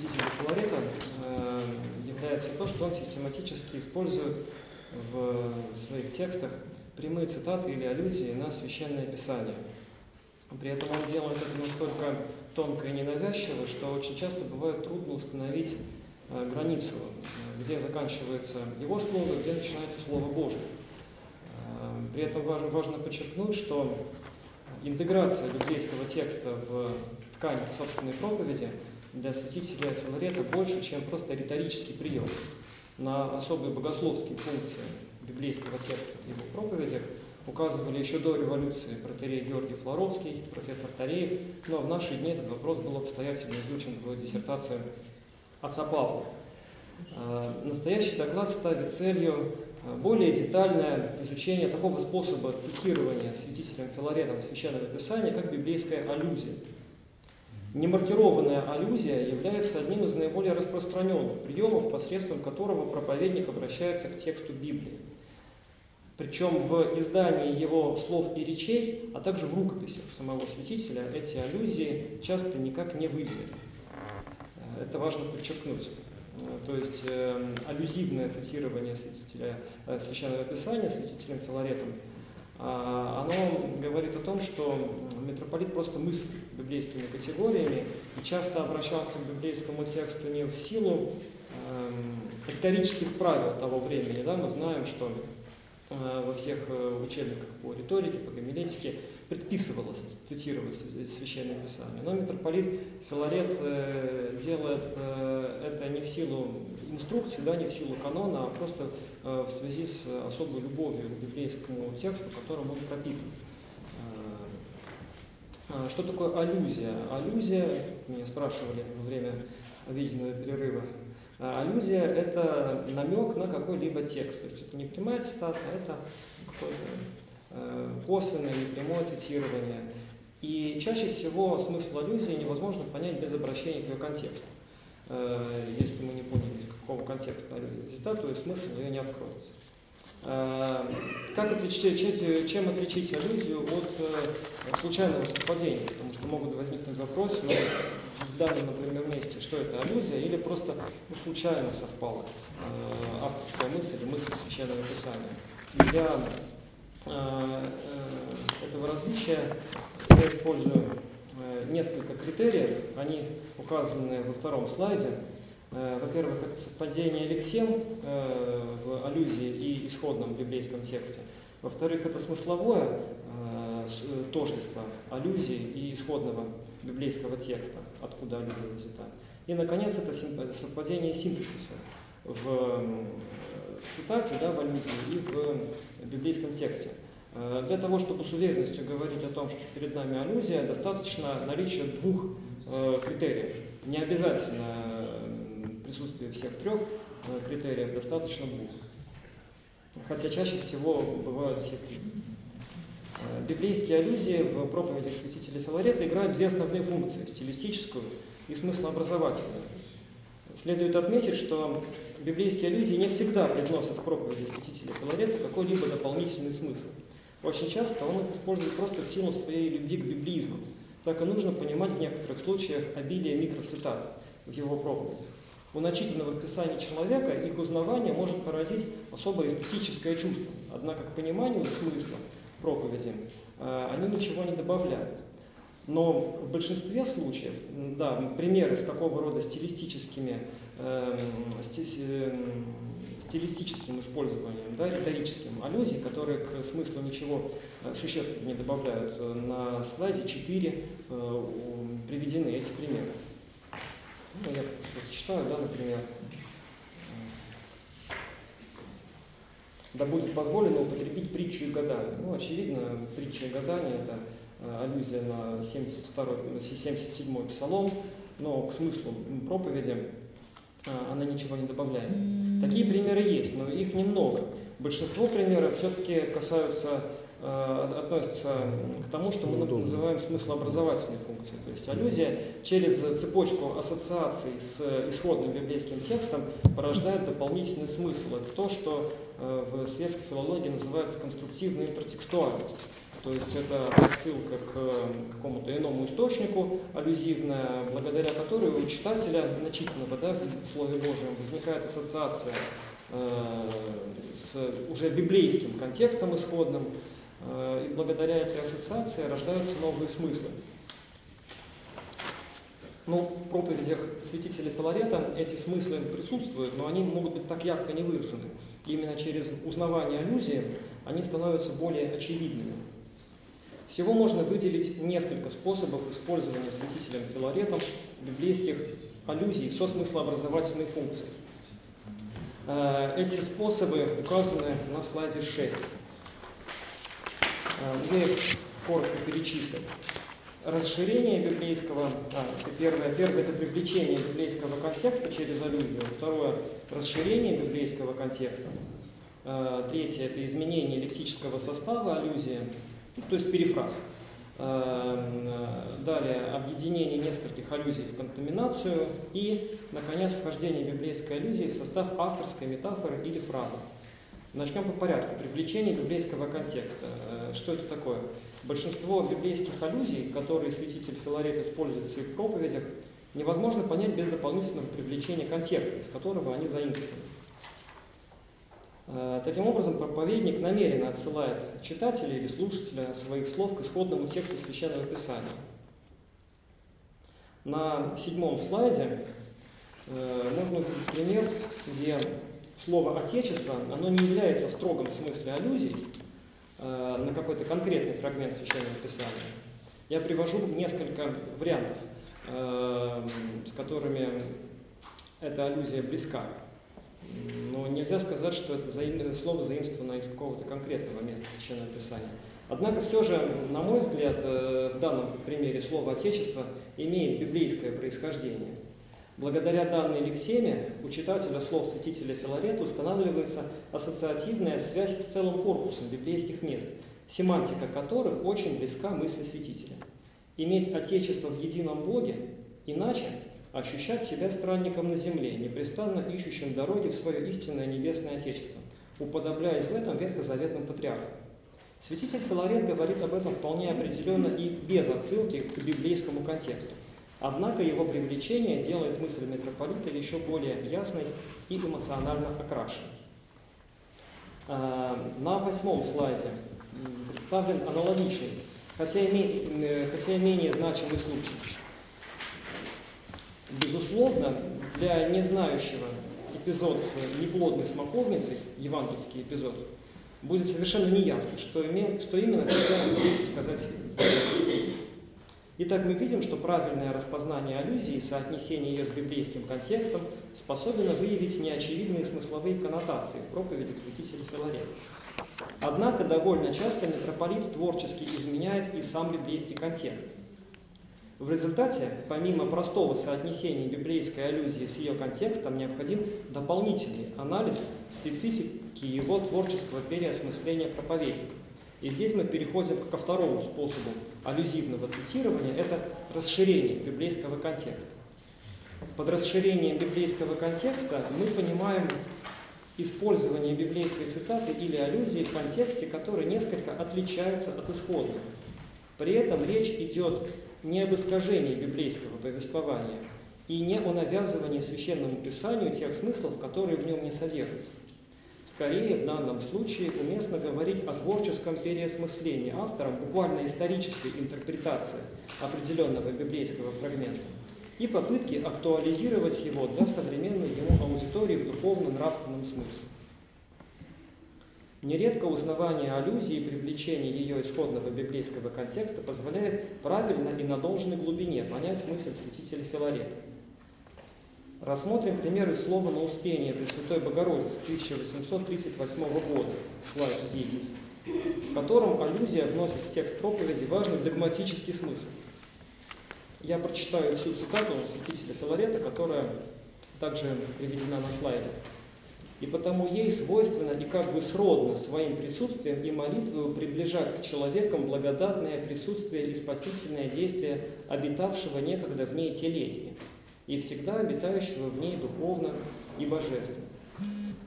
святителя Филарета э, является то, что он систематически использует в своих текстах прямые цитаты или аллюзии на Священное Писание. При этом он делает это настолько тонко и ненавязчиво, что очень часто бывает трудно установить э, границу, где заканчивается его слово, где начинается Слово Божие. Э, при этом важно, важно подчеркнуть, что интеграция библейского текста в ткань собственной проповеди для святителя Филарета больше, чем просто риторический прием. На особые богословские функции библейского текста в его проповедях указывали еще до революции протерей Георгий Флоровский, профессор Тареев, но в наши дни этот вопрос был обстоятельно изучен в диссертации отца Павла. Э, настоящий доклад ставит целью э, более детальное изучение такого способа цитирования святителем Филаретом Священного Писания, как библейская аллюзия. Немаркированная аллюзия является одним из наиболее распространенных приемов, посредством которого проповедник обращается к тексту Библии. Причем в издании его слов и речей, а также в рукописях самого святителя эти аллюзии часто никак не выделены. Э, это важно подчеркнуть. Э, то есть э, аллюзивное цитирование святителя, э, священного писания святителем Филаретом, оно говорит о том, что митрополит просто мыслит библейскими категориями и часто обращался к библейскому тексту не в силу э, риторических правил того времени. Да? Мы знаем, что Э, во всех э, учебниках по риторике, по гомилетике предписывалось цитировать Священное Писание. Но митрополит Филарет э, делает это не в силу инструкции, да, не в силу канона, а просто в связи с особой любовью к библейскому тексту, которым он пропитан. Что такое аллюзия? Аллюзия, меня спрашивали во время обеденного перерыва, аллюзия – это намек на какой-либо текст. То есть это не прямая цитата, а это какое-то э, косвенное или прямое цитирование. И чаще всего смысл аллюзии невозможно понять без обращения к ее контексту. Э, если мы не поняли, из какого контекста аллюзия взята, то и смысл ее не откроется. Э, как отличить, чем отличить аллюзию от случайного совпадения? Потому что могут возникнуть вопросы, но в данном, например, месте, что это аллюзия, или просто ну, случайно совпала э, авторская мысль или мысль Священного Писания. Для э, э, этого различия я использую э, несколько критериев, они указаны во втором слайде. Э, во-первых, это совпадение лексем э, в аллюзии и исходном библейском тексте. Во-вторых, это смысловое э, тождество аллюзии и исходного библейского текста, откуда аллюзия взята. И, наконец, это совпадение синтезиса в цитате, да, в аллюзии и в библейском тексте. Э, для того, чтобы с уверенностью говорить о том, что перед нами аллюзия, достаточно наличия двух э, критериев. Не обязательно присутствие всех трех э, критериев, достаточно двух. Хотя чаще всего бывают все три. Э, библейские аллюзии в проповедях святителя Филарета играют две основные функции – стилистическую и смыслообразовательную. Следует отметить, что библейские аллюзии не всегда привносят в проповеди святителя Филарета какой-либо дополнительный смысл. Очень часто он их использует просто в силу своей любви к библизму. Так и нужно понимать в некоторых случаях обилие микроцитат в его проповедях. У начитанного в Писании человека их узнавание может породить особое эстетическое чувство. Однако к пониманию смысла проповеди, э, они ничего не добавляют. Но в большинстве случаев, да, примеры с такого рода стилистическими, э, стилистическим использованием, да, риторическим аллюзий, которые к смыслу ничего э, существенно не добавляют, э, на слайде 4 э, приведены эти примеры. Ну, я зачитаю, да, например. да будет позволено употребить притчу и гадание. Ну, очевидно, притча и гадание – это аллюзия на 72 на 77 псалом, но к смыслу проповеди э, она ничего не добавляет. Такие примеры есть, но их немного. Большинство примеров все-таки касаются э, относится к тому, что мы называем смыслообразовательной функцией. То есть аллюзия через цепочку ассоциаций с исходным библейским текстом порождает дополнительный смысл. Это то, что э, в светской филологии называется конструктивная интертекстуальность. То есть это отсылка к какому-то иному источнику, аллюзивная, благодаря которой у читателя начитанного да, в Слове Божьем возникает ассоциация э, с уже библейским контекстом исходным, э, и благодаря этой ассоциации рождаются новые смыслы. Ну, в проповедях святителя Филарета эти смыслы присутствуют, но они могут быть так ярко не выражены. именно через узнавание аллюзии они становятся более очевидными. Всего можно выделить несколько способов использования святителем Филаретом библейских аллюзий со смыслообразовательной функцией. Э, эти способы указаны на слайде 6. Я их коротко перечислю. Расширение библейского, а, первое, первое это привлечение библейского контекста через аллюзию, второе расширение библейского контекста, э, третье это изменение лексического состава аллюзии, то есть перефраз. Э, далее объединение нескольких аллюзий в контаминацию и, наконец, вхождение библейской аллюзии в состав авторской метафоры или фразы. Начнем по порядку. Привлечение библейского контекста. Э, что это такое? Большинство библейских аллюзий, которые святитель Филарет использует в своих проповедях, невозможно понять без дополнительного привлечения контекста, из которого они заимствованы. Э, таким образом, проповедник намеренно отсылает читателя или слушателя своих слов к исходному тексту Священного Писания. На седьмом слайде э, можно увидеть пример, где слово «отечество» оно не является в строгом смысле аллюзией э, на какой-то конкретный фрагмент Священного Писания. Я привожу несколько вариантов, с которыми эта аллюзия близка. Но нельзя сказать, что это слово заимствовано из какого-то конкретного места Священного Писания. Однако все же, на мой взгляд, э, в данном примере слово «отечество» имеет библейское происхождение. Благодаря данной лексеме у читателя слов святителя Филарета устанавливается ассоциативная связь с целым корпусом библейских мест, семантика которых очень близка мысли святителя. Иметь отечество в едином Боге иначе ощущать себя странником на земле, непрестанно ищущим дороги в свое истинное небесное Отечество, уподобляясь в этом ветхозаветным патриархам. Святитель Филарет говорит об этом вполне определенно и без отсылки к библейскому контексту. Однако его привлечение делает мысль митрополита еще более ясной и эмоционально окрашенной. А, на восьмом слайде представлен аналогичный, хотя и, э, хотя и менее значимый случай. Безусловно, для незнающего эпизод с неплодной смоковницей, евангельский эпизод, будет совершенно неясно, что, име, что именно хотел здесь сказать святитель. Итак, мы видим, что правильное распознание аллюзии и соотнесение ее с библейским контекстом способно выявить неочевидные смысловые коннотации в проповедях святителя Филарета. Однако довольно часто митрополит творчески изменяет и сам библейский контекст – в результате, помимо простого соотнесения библейской аллюзии с ее контекстом, необходим дополнительный анализ специфики его творческого переосмысления проповедника. И здесь мы переходим ко второму способу аллюзивного цитирования – это расширение библейского контекста. Под расширением библейского контекста мы понимаем использование библейской цитаты или аллюзии в контексте, который несколько отличается от исходного. При этом речь идет не об искажении библейского повествования и не о навязывании священному писанию тех смыслов, которые в нем не содержатся. Скорее, в данном случае уместно говорить о творческом переосмыслении автором буквально исторической интерпретации определенного библейского фрагмента и попытки актуализировать его для современной ему аудитории в духовно-нравственном смысле. Нередко узнавание аллюзии и привлечение ее исходного библейского контекста позволяет правильно и на должной глубине понять мысль святителя Филарета. Рассмотрим примеры слова на Успение Пресвятой Богородицы 1838 года, слайд 10, в котором аллюзия вносит в текст проповеди важный догматический смысл. Я прочитаю всю цитату святителя Филарета, которая также приведена на слайде. и потому ей свойственно и как бы сродно своим присутствием и молитвою приближать к человекам благодатное присутствие и спасительное действие обитавшего некогда в ней телесне, и всегда обитающего в ней духовно и божественно.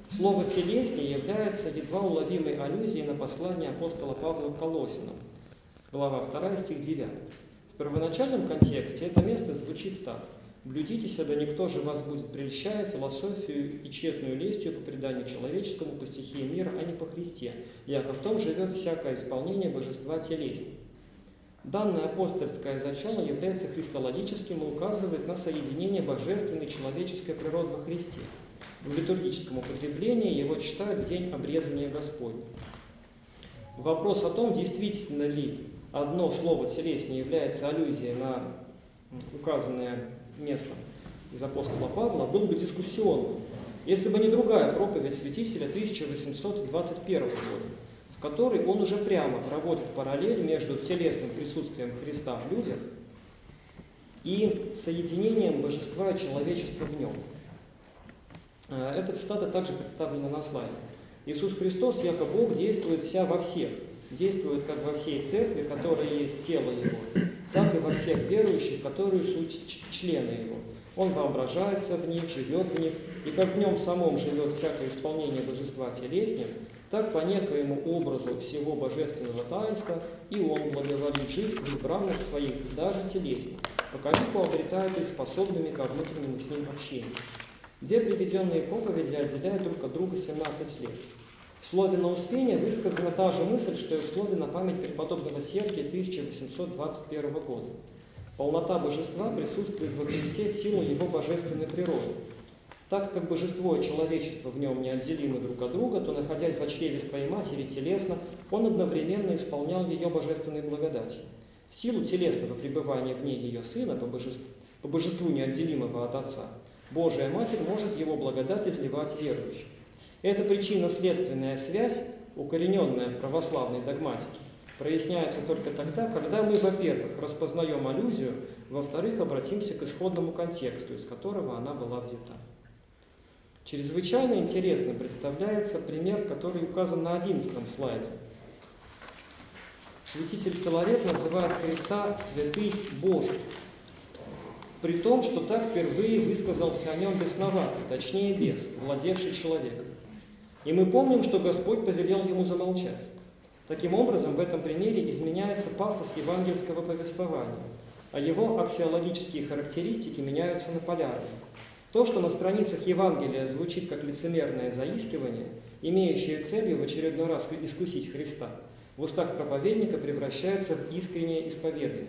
Слово «телесне» является едва уловимой аллюзией на послание апостола Павла к Колосинам, глава 2, стих 9. В первоначальном контексте это место звучит так. «Блюдитесь, когда никто же вас будет прельщая философию и тщетную лестью по преданию человеческому, по стихии мира, а не по Христе, яко в том живет всякое исполнение божества телесней». Данное апостольское зачало является христологическим и указывает на соединение божественной человеческой природы во Христе. В литургическом употреблении его читают в день обрезания Господня. Вопрос о том, действительно ли одно слово телеснее является аллюзией на указанное место из апостола Павла, был бы дискуссионным, если бы не другая проповедь святителя 1821 года, которой он уже прямо проводит параллель между телесным присутствием Христа в людях и соединением божества и человечества в нем. Э, эта цитата также представлена на слайде. Иисус Христос, яко Бог, действует вся во всех – действует как во всей церкви, которая есть тело Его, так и во всех верующих, которые суть члены Его. Он воображается в них, живет в них, и как в нем самом живет всякое исполнение божества телеснем, так по некоему образу всего божественного таинства и он благоволит жить в избранных своих, даже телесней, пока легко обретает их способными ко внутреннему с ним общению. Две приведенные проповеди отделяют друг от друга 17 лет. В слове на Успение высказана та же мысль, что и в слове на память преподобного Сергия 1821 года. Полнота божества присутствует во Христе в силу его божественной природы. Так как божество и человечество в нем неотделимы друг от друга, то, находясь в чреве своей матери телесно, он одновременно исполнял ее божественной благодатью. В силу телесного пребывания в ней ее сына по божеству, по божеству неотделимого от Отца, Божия Матерь может его благодать изливать верующим. Эта причинно-следственная связь, укорененная в православной догматике, проясняется только тогда, когда мы, во-первых, распознаем аллюзию, во-вторых, обратимся к исходному контексту, из которого она была взята. Чрезвычайно интересно представляется пример, который указан на одиннадцатом слайде. Святитель Филарет называет Христа «святый Божий», при том, что так впервые высказался о нем бесноватый, точнее бес, владевший человеком. И мы помним, что Господь повелел ему замолчать. Таким образом, в этом примере изменяется пафос евангельского повествования, а его аксиологические характеристики меняются на полярные. То, что на страницах Евангелия звучит как лицемерное заискивание, имеющее целью в очередной раз искусить Христа, в устах проповедника превращается в искреннее исповедание.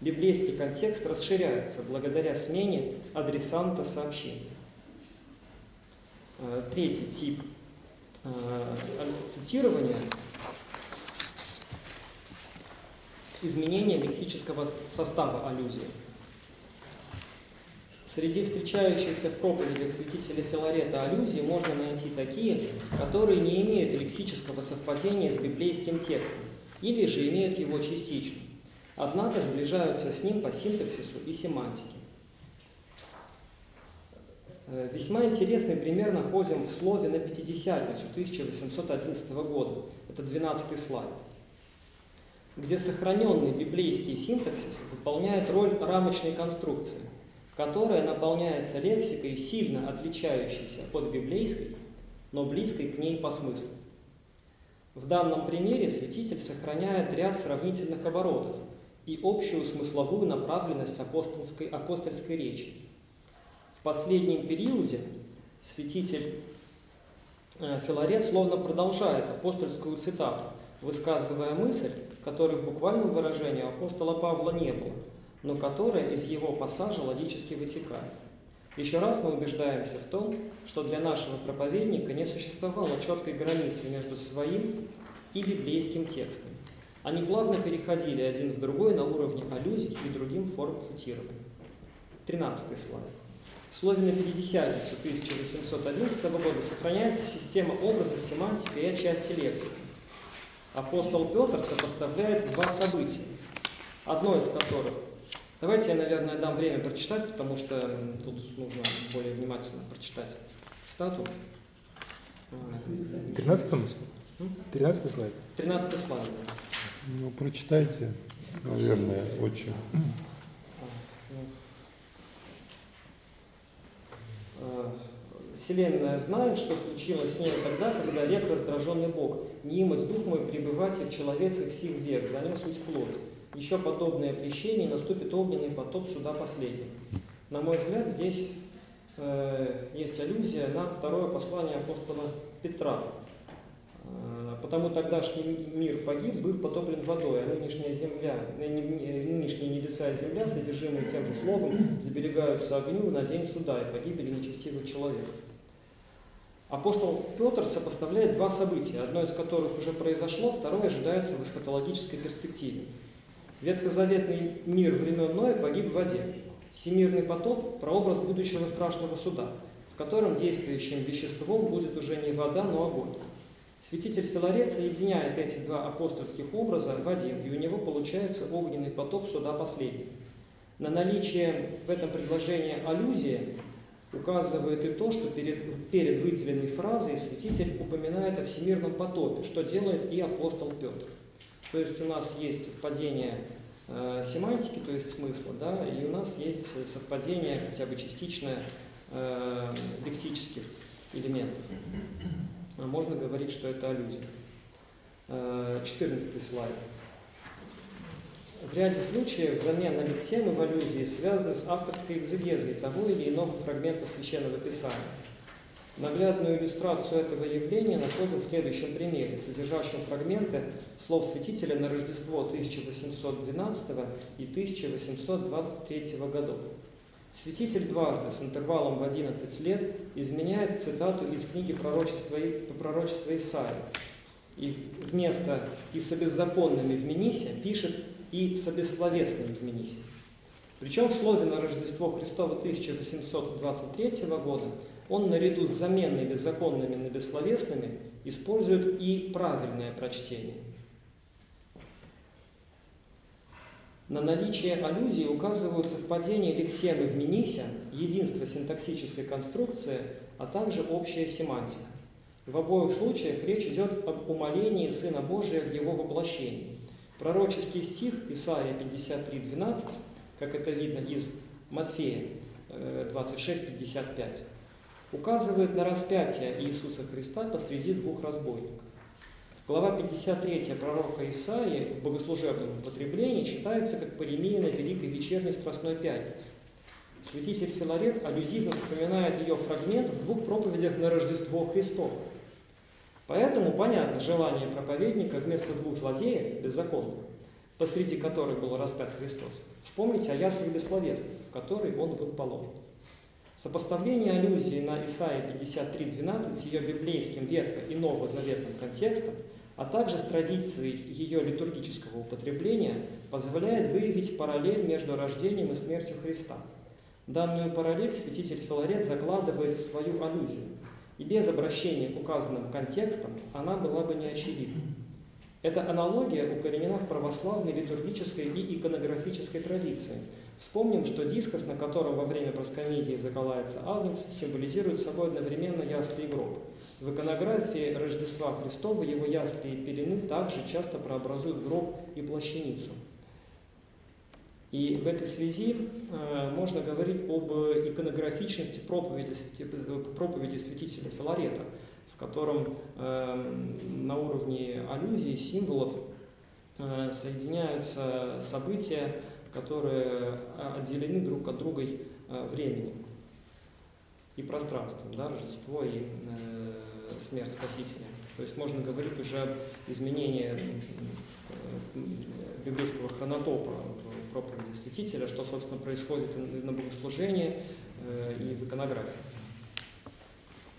Библейский контекст расширяется благодаря смене адресанта сообщения. Э, третий тип Э, цитирования изменения лексического состава аллюзии. Среди встречающихся в проповедях святителя Филарета аллюзий можно найти такие, которые не имеют лексического совпадения с библейским текстом, или же имеют его частично, однако сближаются с ним по синтаксису и семантике. Э, весьма интересный пример находим в слове на Пятидесятницу 1811 года. Это 12 слайд где сохраненный библейский синтаксис выполняет роль рамочной конструкции, которая наполняется лексикой, сильно отличающейся от библейской, но близкой к ней по смыслу. В данном примере святитель сохраняет ряд сравнительных оборотов и общую смысловую направленность апостольской, апостольской речи, в последнем периоде святитель э, Филарет словно продолжает апостольскую цитату, высказывая мысль, которой в буквальном выражении у апостола Павла не было, но которая из его пассажа логически вытекает. Еще раз мы убеждаемся в том, что для нашего проповедника не существовало четкой границы между своим и библейским текстом. Они плавно переходили один в другой на уровне аллюзий и другим форм цитирования. Тринадцатый слайд. В слове на Пятидесятницу 1811 года сохраняется система образов, семантика и отчасти лексика. Апостол Петр сопоставляет два события, одно из которых Давайте я, наверное, дам время прочитать, потому что тут нужно более внимательно прочитать цитату. 13 13 слайд? 13 слайд. Ну, прочитайте, наверное, очень. Вселенная знает, что случилось с ней тогда, когда рек раздраженный Бог, не имать дух мой пребывать и в человецах сил век, заня суть плоть. Еще подобное прещение наступит огненный потоп суда последний. На мой взгляд, здесь э, есть аллюзия на второе послание апостола Петра. Э, потому тогдашний мир погиб, быв потоплен водой, а нынешняя земля, нынешние небеса и земля, содержимые тем же словом, заберегаются огню на день суда и погибели нечестивых человеков. Апостол Петр сопоставляет два события, одно из которых уже произошло, второе ожидается в эсхатологической перспективе. Ветхозаветный мир времен Ноя погиб в воде. Всемирный потоп – прообраз будущего страшного суда, в котором действующим веществом будет уже не вода, но огонь. Святитель Филарет соединяет эти два апостольских образа в один, и у него получается огненный потоп суда последний. На наличие в этом предложении аллюзии указывает и то, что перед, перед выделенной фразой святитель упоминает о всемирном потопе, что делает и апостол Петр. То есть у нас есть совпадение э, семантики, то есть смысла, да, и у нас есть совпадение хотя бы частичное э, лексических элементов. Можно говорить, что это аллюзия. Э, 14 слайд. В ряде случаев замена лексемы в аллюзии связана с авторской экзегезой того или иного фрагмента Священного Писания. Наглядную иллюстрацию этого явления находим в следующем примере, содержащем фрагменты слов святителя на Рождество 1812 и 1823 годов. Святитель дважды с интервалом в 11 лет изменяет цитату из книги пророчества, пророчества Исаия. И вместо «и с беззаконными в Минисе» пишет и с бессловесными в Минисе. Причем в слове на Рождество Христово 1823 года он наряду с заменой беззаконными на бессловесными использует и правильное прочтение. На наличие аллюзии указывают совпадение лексемы в Минисе, единство синтаксической конструкции, а также общая семантика. В обоих случаях речь идет об умолении Сына Божия в Его воплощении. Пророческий стих Исаия 53.12, как это видно из Матфея 26.55, э, указывает на распятие Иисуса Христа посреди двух разбойников. Глава 53 пророка Исаии в богослужебном употреблении читается как паремия на Великой Вечерней Страстной Пятнице. Святитель Филарет аллюзивно вспоминает ее фрагмент в двух проповедях на Рождество Христово. Поэтому понятно желание проповедника вместо двух злодеев, беззаконных, посреди которых был распят Христос, вспомнить о яслях бессловесных, в которые он был положен. Сопоставление аллюзии на Исаия 53.12 с ее библейским ветхо- и новозаветным контекстом – а также с традицией ее литургического употребления позволяет выявить параллель между рождением и смертью Христа. Данную параллель святитель Филарет закладывает в свою аллюзию, и без обращения к указанным контекстам она была бы неочевидна. Эта аналогия укоренена в православной литургической и иконографической традиции. Вспомним, что дискос, на котором во время проскомедии заколается агнец, символизирует собой одновременно ясли и гроб – в иконографии Рождества Христова его ясли и пелены также часто прообразуют гроб и плащаницу. И в этой связи э, можно говорить об иконографичности проповеди, проповеди святителя Филарета, в котором э, на уровне аллюзий, символов э, соединяются события, которые отделены друг от друга э, временем и пространством, да, Рождество и э, смерть Спасителя. То есть можно говорить уже об изменении э, библейского хронотопа проповеди святителя, что, собственно, происходит и на богослужении, э, и в иконографии.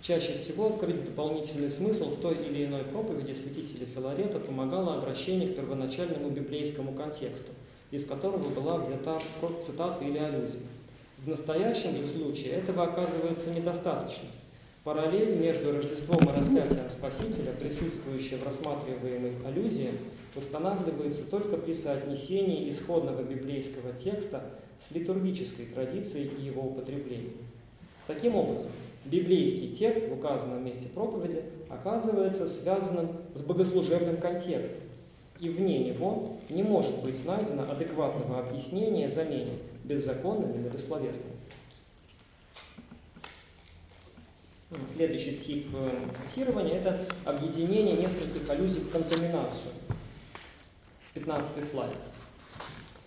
Чаще всего открыть дополнительный смысл в той или иной проповеди святителя Филарета помогало обращение к первоначальному библейскому контексту, из которого была взята цитата или аллюзия. В настоящем же случае этого оказывается недостаточно. Параллель между Рождеством и распятием Спасителя, присутствующая в рассматриваемой аллюзии, устанавливается только при соотнесении исходного библейского текста с литургической традицией его употребления. Таким образом, библейский текст в указанном месте проповеди оказывается связанным с богослужебным контекстом, и вне него не может быть найдено адекватного объяснения замене беззаконными на бессловесными. Следующий тип э, цитирования – это объединение нескольких аллюзий в контаминацию. 15 слайд.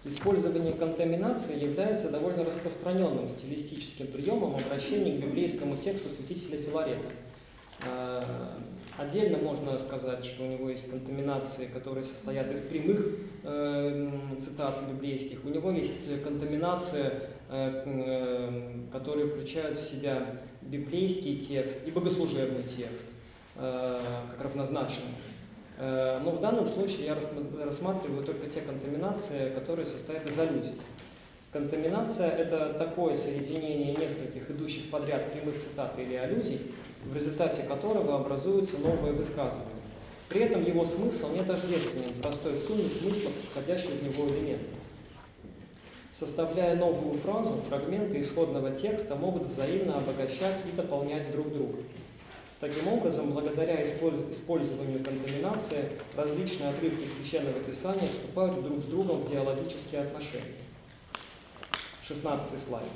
Использование контаминации является довольно распространенным стилистическим приемом обращения к библейскому тексту святителя Филарета. Э, отдельно можно сказать, что у него есть контаминации, которые состоят из прямых э, цитат библейских. У него есть контаминация, э, э, которые включают в себя библейский текст и богослужебный текст, э, как равнозначные. Э, но в данном случае я рассматриваю только те контаминации, которые состоят из аллюзий. Контаминация – это такое соединение нескольких идущих подряд прямых цитат или аллюзий, в результате которого образуются новые высказывания. При этом его смысл не тождественен простой сумме смыслов, входящих в него элементов. Составляя новую фразу, фрагменты исходного текста могут взаимно обогащать и дополнять друг друга. Таким образом, благодаря использованию контаминации, различные отрывки Священного Писания вступают друг с другом в диалогические отношения. 16 слайд.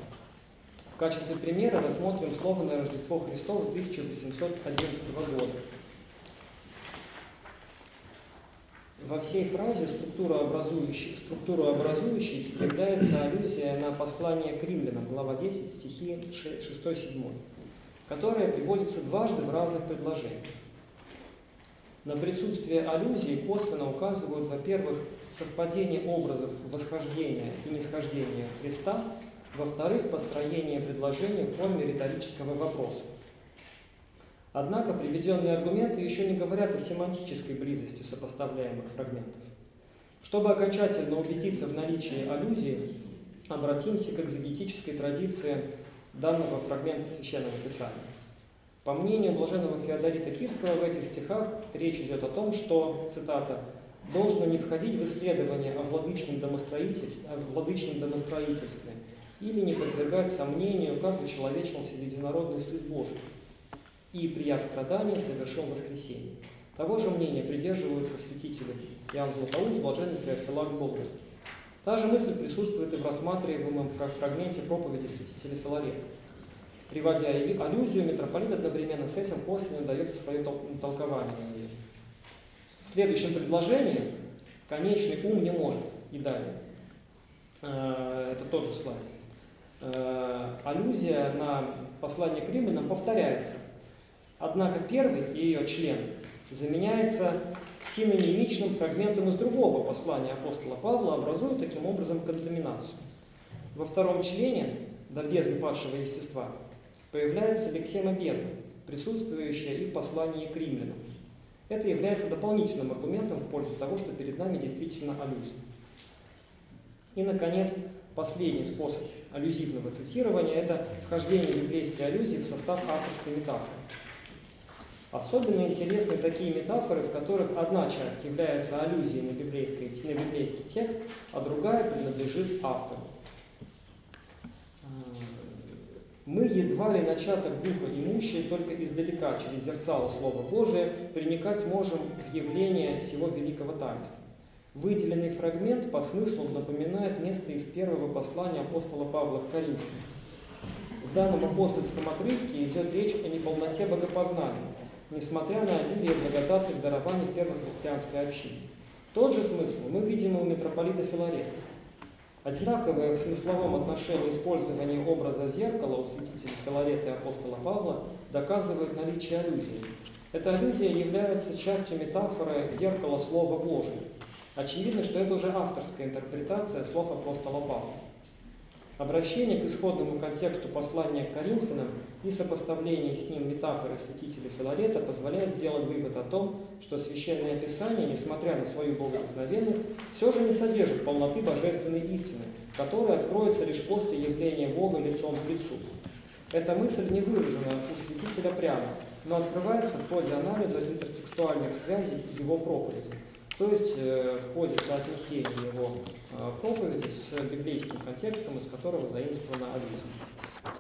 В качестве примера рассмотрим слово на Рождество Христово 1811 года. Во всей фразе структура образующей является аллюзия на послание к римлянам, глава 10, стихи 6-7 которое приводится дважды в разных предложениях. На присутствие аллюзии косвенно указывают, во-первых, совпадение образов восхождения и нисхождения Христа, во-вторых, построение предложения в форме риторического вопроса. Однако приведенные аргументы еще не говорят о семантической близости сопоставляемых фрагментов. Чтобы окончательно убедиться в наличии аллюзии, обратимся к экзегетической традиции данного фрагмента Священного Писания. По мнению блаженного Феодорита Кирского в этих стихах речь идет о том, что, цитата, «должно не входить в исследование о владычном домостроительстве, о владычном домостроительстве или не подвергать сомнению, как учеловечился единородный Сын Божий, и, прияв страдания, совершил воскресение». Того же мнения придерживаются святители Иоанн Златоуст, блаженный Феофилак Болгарский. Та же мысль присутствует и в рассматриваемом фрагменте проповеди святителя Филарета. Приводя аллюзию, митрополит одновременно с этим косвенно дает свое толкование. В следующем предложении конечный ум не может. И далее. Э, это тот же слайд. Э, аллюзия на послание к римлянам повторяется. Однако первый ее член заменяется синонимичным фрагментом из другого послания апостола Павла, образуя таким образом контаминацию. Во втором члене «до бездны падшего естества» появляется лексема бездны, присутствующая и в послании к римлянам. Это является дополнительным аргументом в пользу того, что перед нами действительно аллюзия. И, наконец, последний способ аллюзивного цитирования – это вхождение библейской аллюзии в состав авторской метафоры. Особенно интересны такие метафоры, в которых одна часть является аллюзией на библейский, на библейский текст, а другая принадлежит автору. Мы едва ли начаток духа имущие только издалека, через зерцало Слова Божия, приникать можем в явление всего великого таинства. Выделенный фрагмент по смыслу напоминает место из первого послания апостола Павла к Коринфянам. В данном апостольском отрывке идет речь о неполноте богопознания, несмотря на обилие благодатных дарований в первой христианской общине. Тот же смысл мы видим у митрополита Филарета. Одинаковое в смысловом отношении использование образа зеркала у святителей Филарета и апостола Павла доказывает наличие аллюзии. Эта аллюзия является частью метафоры зеркала Слова Божия. Очевидно, что это уже авторская интерпретация слов апостола Павла. Обращение к исходному контексту послания к Коринфянам и сопоставление с ним метафоры святителя Филарета позволяет сделать вывод о том, что Священное Писание, несмотря на свою богодухновенность, все же не содержит полноты божественной истины, которая откроется лишь после явления Бога лицом к лицу. Эта мысль не выражена у святителя прямо, но открывается в ходе анализа интертекстуальных связей его проповеди – то есть э, в ходе соотнесения его э, проповеди с библейским контекстом, из которого заимствована аллюзия.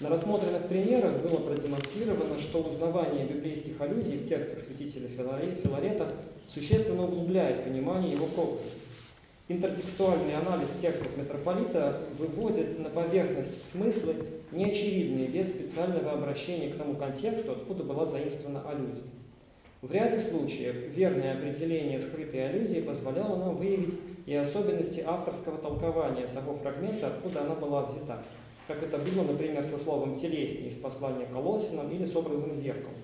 На рассмотренных примерах было продемонстрировано, что узнавание библейских аллюзий в текстах святителя Филарета существенно углубляет понимание его проповеди. Интертекстуальный анализ текстов митрополита выводит на поверхность смыслы, неочевидные, без специального обращения к тому контексту, откуда была заимствована аллюзия. В ряде случаев верное определение скрытой аллюзии позволяло нам выявить и особенности авторского толкования того фрагмента, откуда она была взята, как это было, например, со словом «телеснее» из послания Колосинам или с образом зеркала.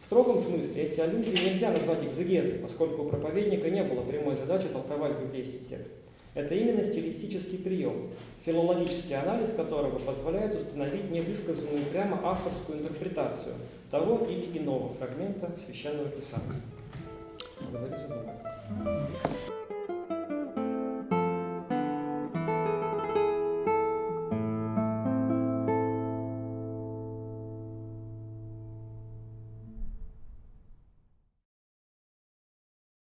В строгом смысле эти аллюзии нельзя назвать экзегезой, поскольку у проповедника не было прямой задачи толковать библейский текст. Это именно стилистический прием, филологический анализ которого позволяет установить невысказанную прямо авторскую интерпретацию того или иного фрагмента Священного Писания. Благодарю за внимание.